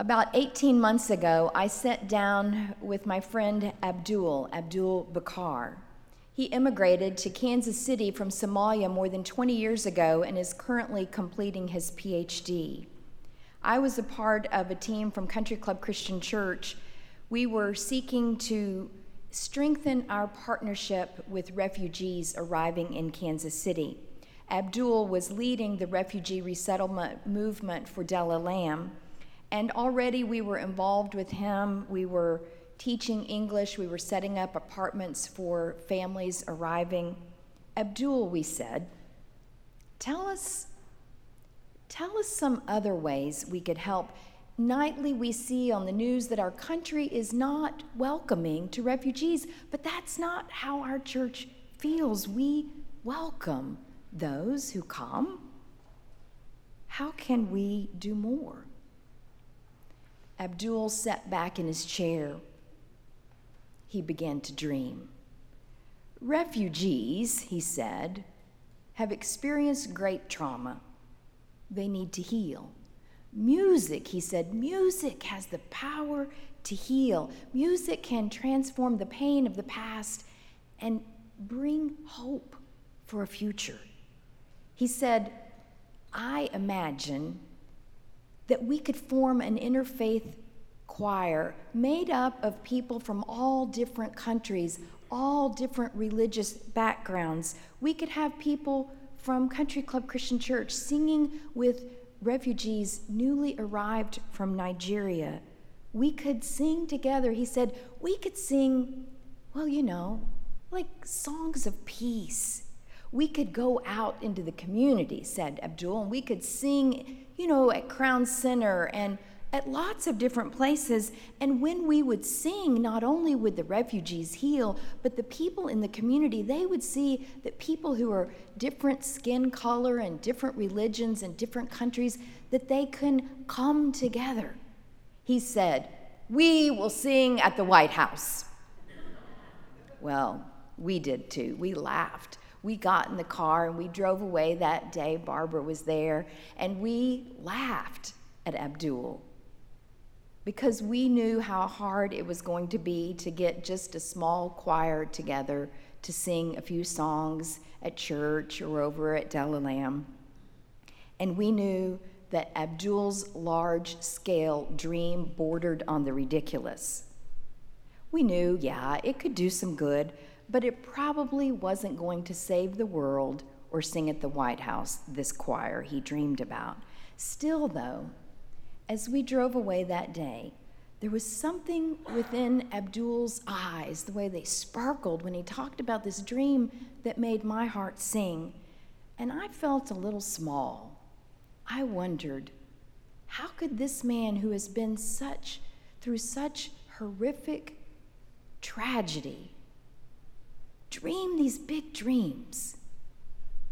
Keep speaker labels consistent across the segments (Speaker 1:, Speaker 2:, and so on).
Speaker 1: About 18 months ago, I sat down with my friend Abdul, Abdul Bakar. He immigrated to Kansas City from Somalia more than 20 years ago and is currently completing his PhD. I was a part of a team from Country Club Christian Church. We were seeking to strengthen our partnership with refugees arriving in Kansas City. Abdul was leading the refugee resettlement movement for Della Lamb and already we were involved with him. We were teaching English, we were setting up apartments for families arriving. Abdul, we said, tell us tell us some other ways we could help. Nightly, we see on the news that our country is not welcoming to refugees, but that's not how our church feels. We welcome those who come. How can we do more? Abdul sat back in his chair. He began to dream. Refugees, he said, have experienced great trauma. They need to heal. Music, he said, music has the power to heal. Music can transform the pain of the past and bring hope for a future. He said, I imagine that we could form an interfaith choir made up of people from all different countries, all different religious backgrounds. We could have people from Country Club Christian Church singing with refugees newly arrived from Nigeria. We could sing together. He said, we could sing, well, you know, like songs of peace. We could go out into the community, said Abdul, and we could sing you know, at Crown Center and at lots of different places. And when we would sing, not only would the refugees heal, but the people in the community, they would see that people who are different skin color and different religions and different countries, that they can come together. He said, We will sing at the White House. Well, we did too. We laughed we got in the car and we drove away that day. Barbara was there, and we laughed at Abdul because we knew how hard it was going to be to get just a small choir together to sing a few songs at church or over at Della Lamb. And we knew that Abdul's large scale dream bordered on the ridiculous. We knew, yeah, it could do some good, but it probably wasn't going to save the world or sing at the White House, this choir he dreamed about. Still, though, as we drove away that day, there was something within Abdul's eyes, the way they sparkled when he talked about this dream that made my heart sing. And I felt a little small. I wondered, how could this man who has been such, through such horrific tragedy, dream these big dreams.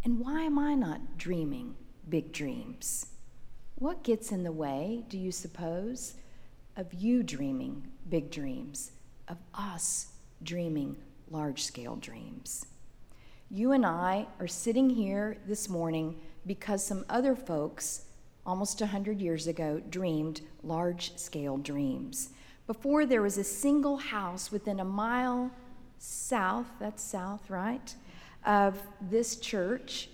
Speaker 1: And why am I not dreaming big dreams? What gets in the way, do you suppose, of you dreaming big dreams, of us dreaming large scale dreams? You and I are sitting here this morning because some other folks, almost 100 years ago, dreamed large scale dreams. Before there was a single house within a mile south, that's south, right, of this church.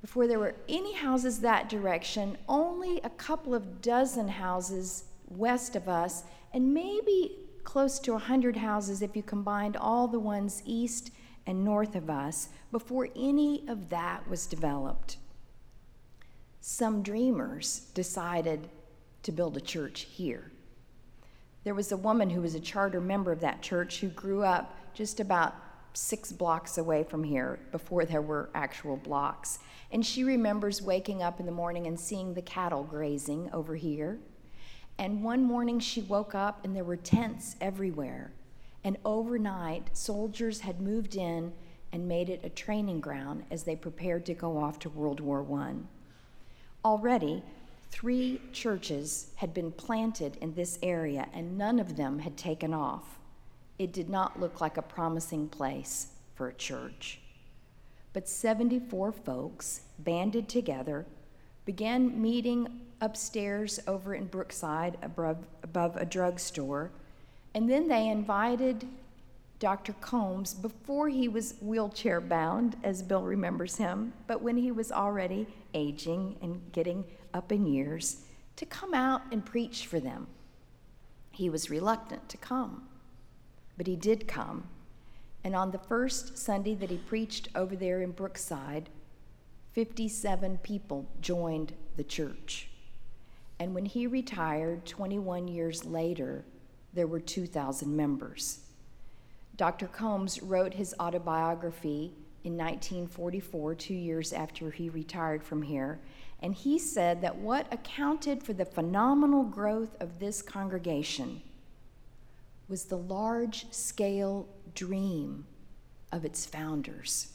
Speaker 1: Before there were any houses that direction, only a couple of dozen houses west of us, and maybe close to a 100 houses if you combined all the ones east and north of us before any of that was developed. Some dreamers decided to build a church here. There was a woman who was a charter member of that church who grew up just about six blocks away from here before there were actual blocks. And she remembers waking up in the morning and seeing the cattle grazing over here. And one morning she woke up and there were tents everywhere. And overnight, soldiers had moved in and made it a training ground as they prepared to go off to World War I. Already, three churches had been planted in this area, and none of them had taken off it did not look like a promising place for a church. But 74 folks banded together, began meeting upstairs over in Brookside above, above a drugstore, and then they invited Dr. Combs before he was wheelchair bound, as Bill remembers him, but when he was already aging and getting up in years, to come out and preach for them. He was reluctant to come, but he did come. And on the first Sunday that he preached over there in Brookside, 57 people joined the church. And when he retired 21 years later, there were 2,000 members. Dr. Combs wrote his autobiography in 1944, two years after he retired from here, and he said that what accounted for the phenomenal growth of this congregation was the large scale dream of its founders.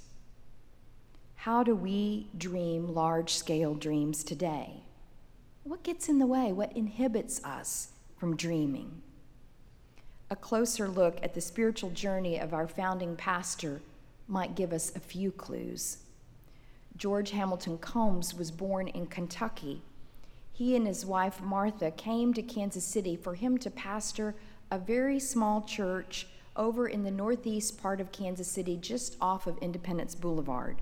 Speaker 1: How do we dream large scale dreams today? What gets in the way? What inhibits us from dreaming? A closer look at the spiritual journey of our founding pastor might give us a few clues. George Hamilton Combs was born in Kentucky. He and his wife Martha came to Kansas City for him to pastor a very small church over in the northeast part of Kansas City, just off of Independence Boulevard.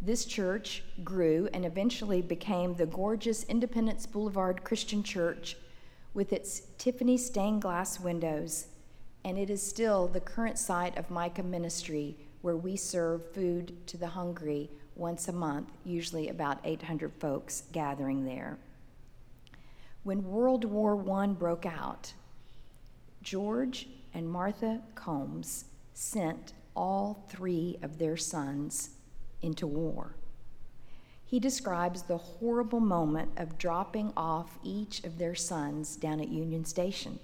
Speaker 1: This church grew and eventually became the gorgeous Independence Boulevard Christian Church with its Tiffany stained glass windows, and it is still the current site of Micah Ministry, where we serve food to the hungry once a month, usually about 800 folks gathering there. When World War I broke out, George and Martha Combs sent all three of their sons into war. He describes the horrible moment of dropping off each of their sons down at Union Station.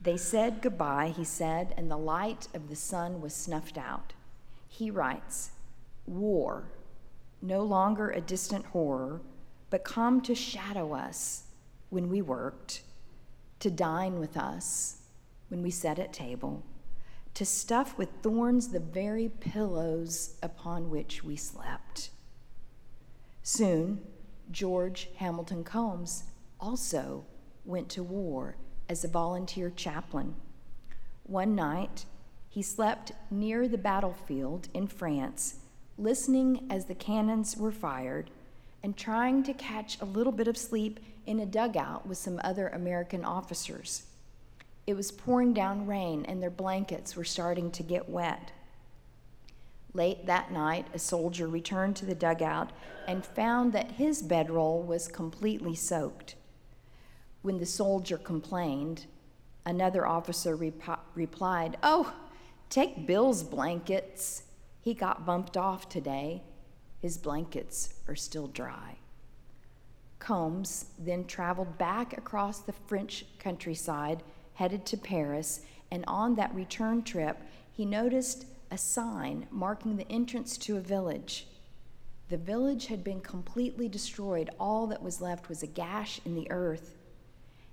Speaker 1: They said goodbye, he said, and the light of the sun was snuffed out. He writes War, no longer a distant horror, but come to shadow us when we worked, to dine with us when we sat at table, to stuff with thorns the very pillows upon which we slept. Soon, George Hamilton Combs also went to war as a volunteer chaplain. One night, he slept near the battlefield in France, listening as the cannons were fired and trying to catch a little bit of sleep in a dugout with some other American officers. It was pouring down rain, and their blankets were starting to get wet. Late that night, a soldier returned to the dugout and found that his bedroll was completely soaked. When the soldier complained, another officer rep- replied, Oh, take Bill's blankets. He got bumped off today. His blankets are still dry. Combs then traveled back across the French countryside, headed to Paris, and on that return trip, he noticed a sign marking the entrance to a village. The village had been completely destroyed. All that was left was a gash in the earth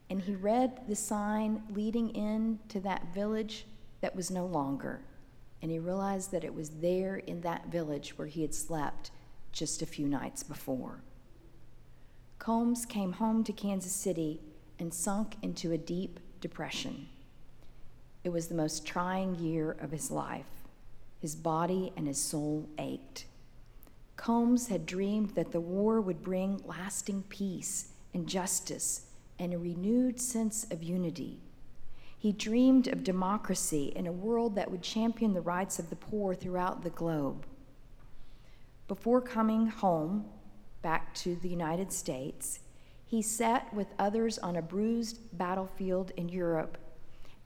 Speaker 1: and he read the sign leading in to that village that was no longer. And he realized that it was there in that village where he had slept just a few nights before. Combs came home to Kansas City and sunk into a deep depression. It was the most trying year of his life. His body and his soul ached. Combs had dreamed that the war would bring lasting peace and justice and a renewed sense of unity. He dreamed of democracy in a world that would champion the rights of the poor throughout the globe. Before coming home back to the United States, he sat with others on a bruised battlefield in Europe,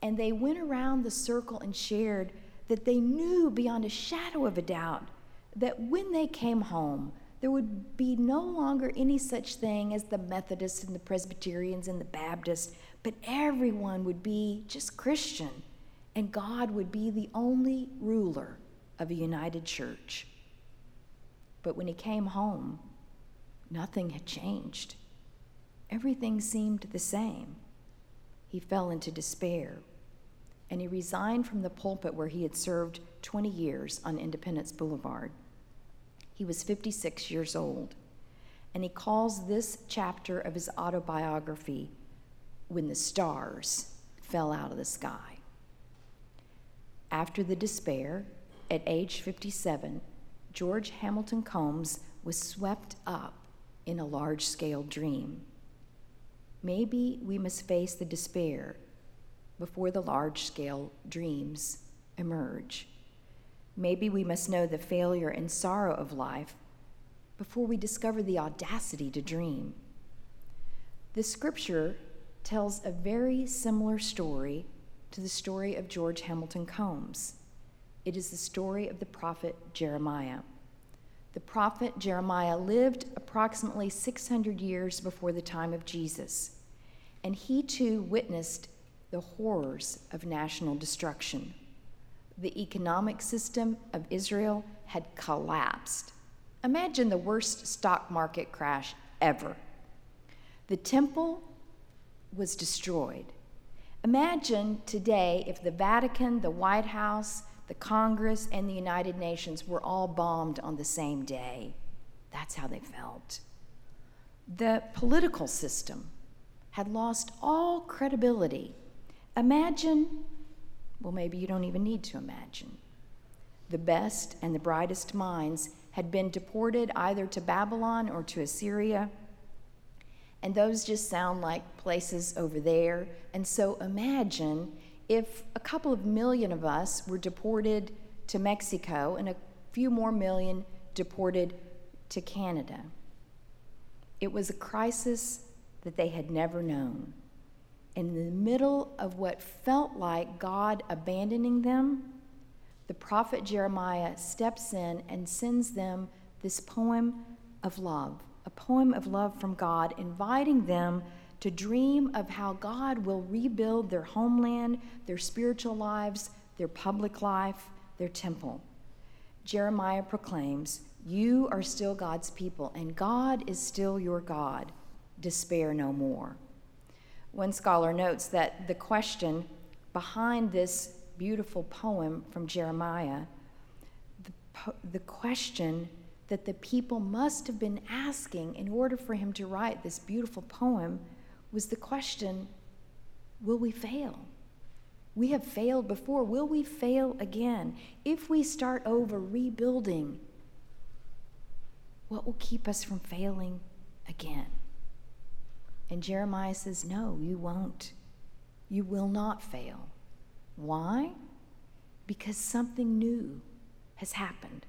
Speaker 1: and they went around the circle and shared that they knew beyond a shadow of a doubt that when they came home, there would be no longer any such thing as the Methodists and the Presbyterians and the Baptists, but everyone would be just Christian, and God would be the only ruler of a united church. But when he came home, nothing had changed. Everything seemed the same. He fell into despair, and he resigned from the pulpit where he had served 20 years on Independence Boulevard. He was 56 years old. and he calls this chapter of his autobiography When the Stars Fell Out of the Sky. After the despair, at age 57, George Hamilton Combs was swept up in a large scale dream. Maybe we must face the despair before the large scale dreams emerge. Maybe we must know the failure and sorrow of life before we discover the audacity to dream. The scripture tells a very similar story to the story of George Hamilton Combs. It is the story of the prophet Jeremiah. The prophet Jeremiah lived approximately 600 years before the time of Jesus, and he too witnessed the horrors of national destruction. The economic system of Israel had collapsed. Imagine the worst stock market crash ever. The temple was destroyed. Imagine today if the Vatican, the White House, the Congress, and the United Nations were all bombed on the same day. That's how they felt. The political system had lost all credibility. Imagine, well, maybe you don't even need to imagine. The best and the brightest minds had been deported either to Babylon or to Assyria. And those just sound like places over there. And so imagine if a couple of million of us were deported to Mexico and a few more million deported to Canada. It was a crisis that they had never known. In the middle of what felt like God abandoning them, the prophet Jeremiah steps in and sends them this poem of love, a poem of love from God, inviting them to dream of how God will rebuild their homeland, their spiritual lives, their public life, their temple. Jeremiah proclaims, You are still God's people, and God is still your God. Despair no more. One scholar notes that the question behind this beautiful poem from Jeremiah, the, po- the question that the people must have been asking in order for him to write this beautiful poem was the question will we fail? We have failed before. Will we fail again? If we start over rebuilding, what will keep us from failing again? And Jeremiah says, No, you won't. You will not fail. Why? Because something new has happened.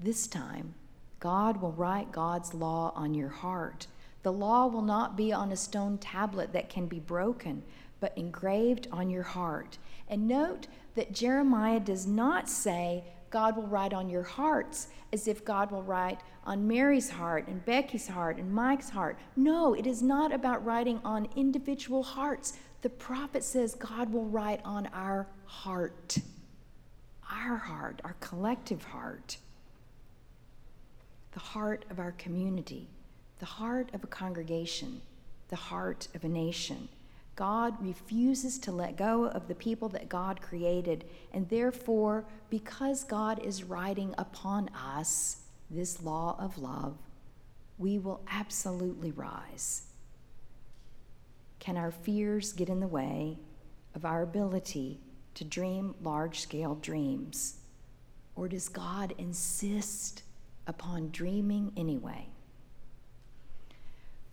Speaker 1: This time, God will write God's law on your heart. The law will not be on a stone tablet that can be broken, but engraved on your heart. And note that Jeremiah does not say, God will write on your hearts as if God will write on Mary's heart and Becky's heart and Mike's heart. No, it is not about writing on individual hearts. The prophet says God will write on our heart, our heart, our collective heart, the heart of our community the heart of a congregation, the heart of a nation. God refuses to let go of the people that God created, and therefore, because God is writing upon us this law of love, we will absolutely rise. Can our fears get in the way of our ability to dream large scale dreams? Or does God insist upon dreaming anyway?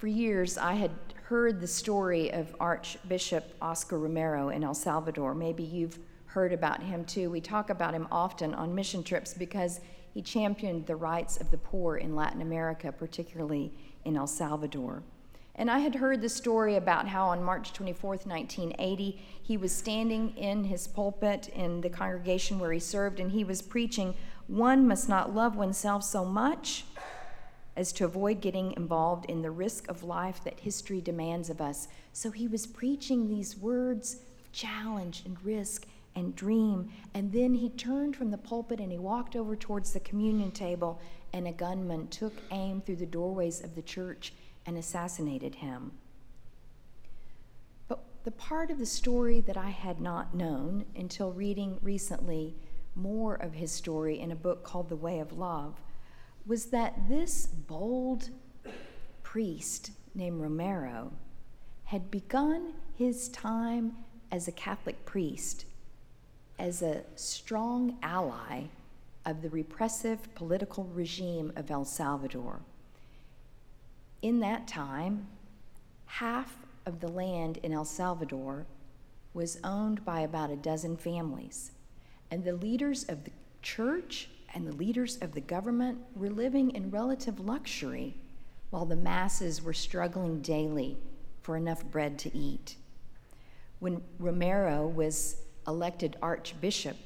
Speaker 1: For years, I had heard the story of Archbishop Oscar Romero in El Salvador. Maybe you've heard about him too. We talk about him often on mission trips because he championed the rights of the poor in Latin America, particularly in El Salvador. And I had heard the story about how on March 24th, 1980, he was standing in his pulpit in the congregation where he served, and he was preaching, One must not love oneself so much as to avoid getting involved in the risk of life that history demands of us. So he was preaching these words of challenge and risk and dream. And then he turned from the pulpit and he walked over towards the communion table, and a gunman took aim through the doorways of the church and assassinated him. But the part of the story that I had not known until reading recently more of his story in a book called The Way of Love was that this bold, priest named Romero had begun his time as a Catholic priest as a strong ally of the repressive political regime of El Salvador. In that time, half of the land in El Salvador was owned by about a dozen families, and the leaders of the church and the leaders of the government were living in relative luxury while the masses were struggling daily for enough bread to eat. When Romero was elected archbishop,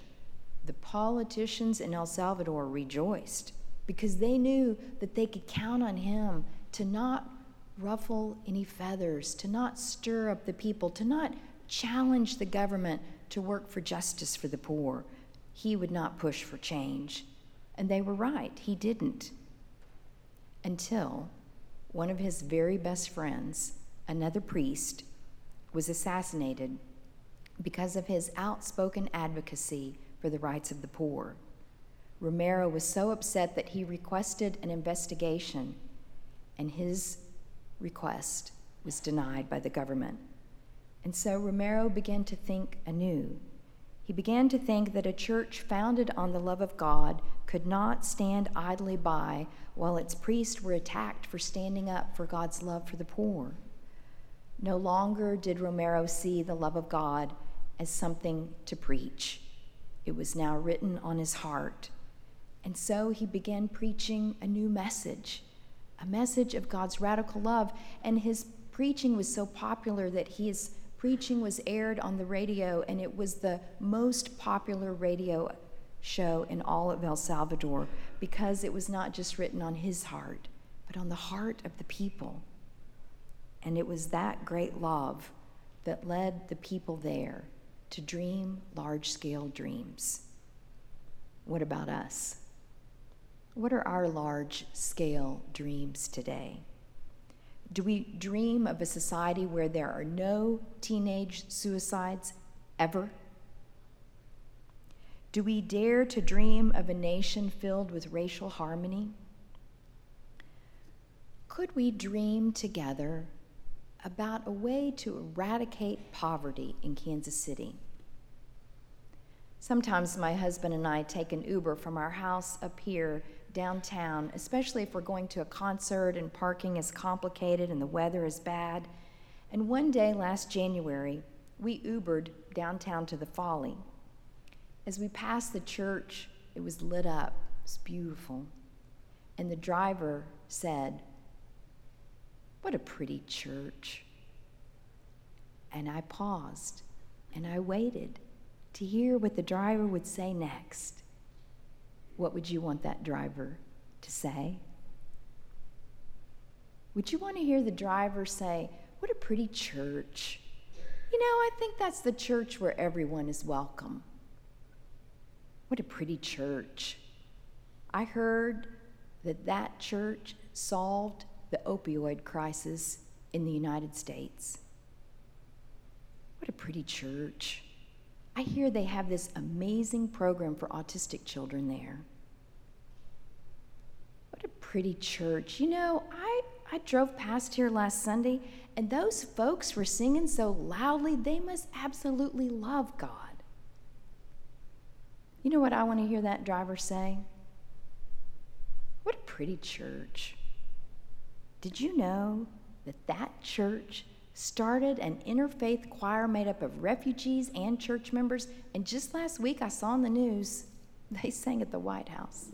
Speaker 1: the politicians in El Salvador rejoiced because they knew that they could count on him to not ruffle any feathers, to not stir up the people, to not challenge the government to work for justice for the poor. He would not push for change. And they were right, he didn't. Until one of his very best friends, another priest, was assassinated because of his outspoken advocacy for the rights of the poor. Romero was so upset that he requested an investigation, and his request was denied by the government. And so Romero began to think anew. He began to think that a church founded on the love of God could not stand idly by while its priests were attacked for standing up for God's love for the poor. No longer did Romero see the love of God as something to preach, it was now written on his heart. And so he began preaching a new message, a message of God's radical love. And his preaching was so popular that his preaching was aired on the radio, and it was the most popular radio show in all of El Salvador because it was not just written on his heart, but on the heart of the people. And it was that great love that led the people there to dream large scale dreams. What about us? What are our large scale dreams today? Do we dream of a society where there are no teenage suicides ever? Do we dare to dream of a nation filled with racial harmony? Could we dream together about a way to eradicate poverty in Kansas City? Sometimes my husband and I take an Uber from our house up here downtown, especially if we're going to a concert and parking is complicated and the weather is bad. And one day last January, we Ubered downtown to the Folly. As we passed the church, it was lit up, it was beautiful. And the driver said, What a pretty church. And I paused and I waited to hear what the driver would say next what would you want that driver to say? Would you want to hear the driver say, What a pretty church? You know, I think that's the church where everyone is welcome. What a pretty church. I heard that that church solved the opioid crisis in the United States. What a pretty church. I hear they have this amazing program for autistic children there. What a pretty church. You know, I, I drove past here last Sunday, and those folks were singing so loudly, they must absolutely love God. You know what I want to hear that driver say? What a pretty church. Did you know that that church started an interfaith choir made up of refugees and church members. And just last week, I saw in the news, they sang at the White House.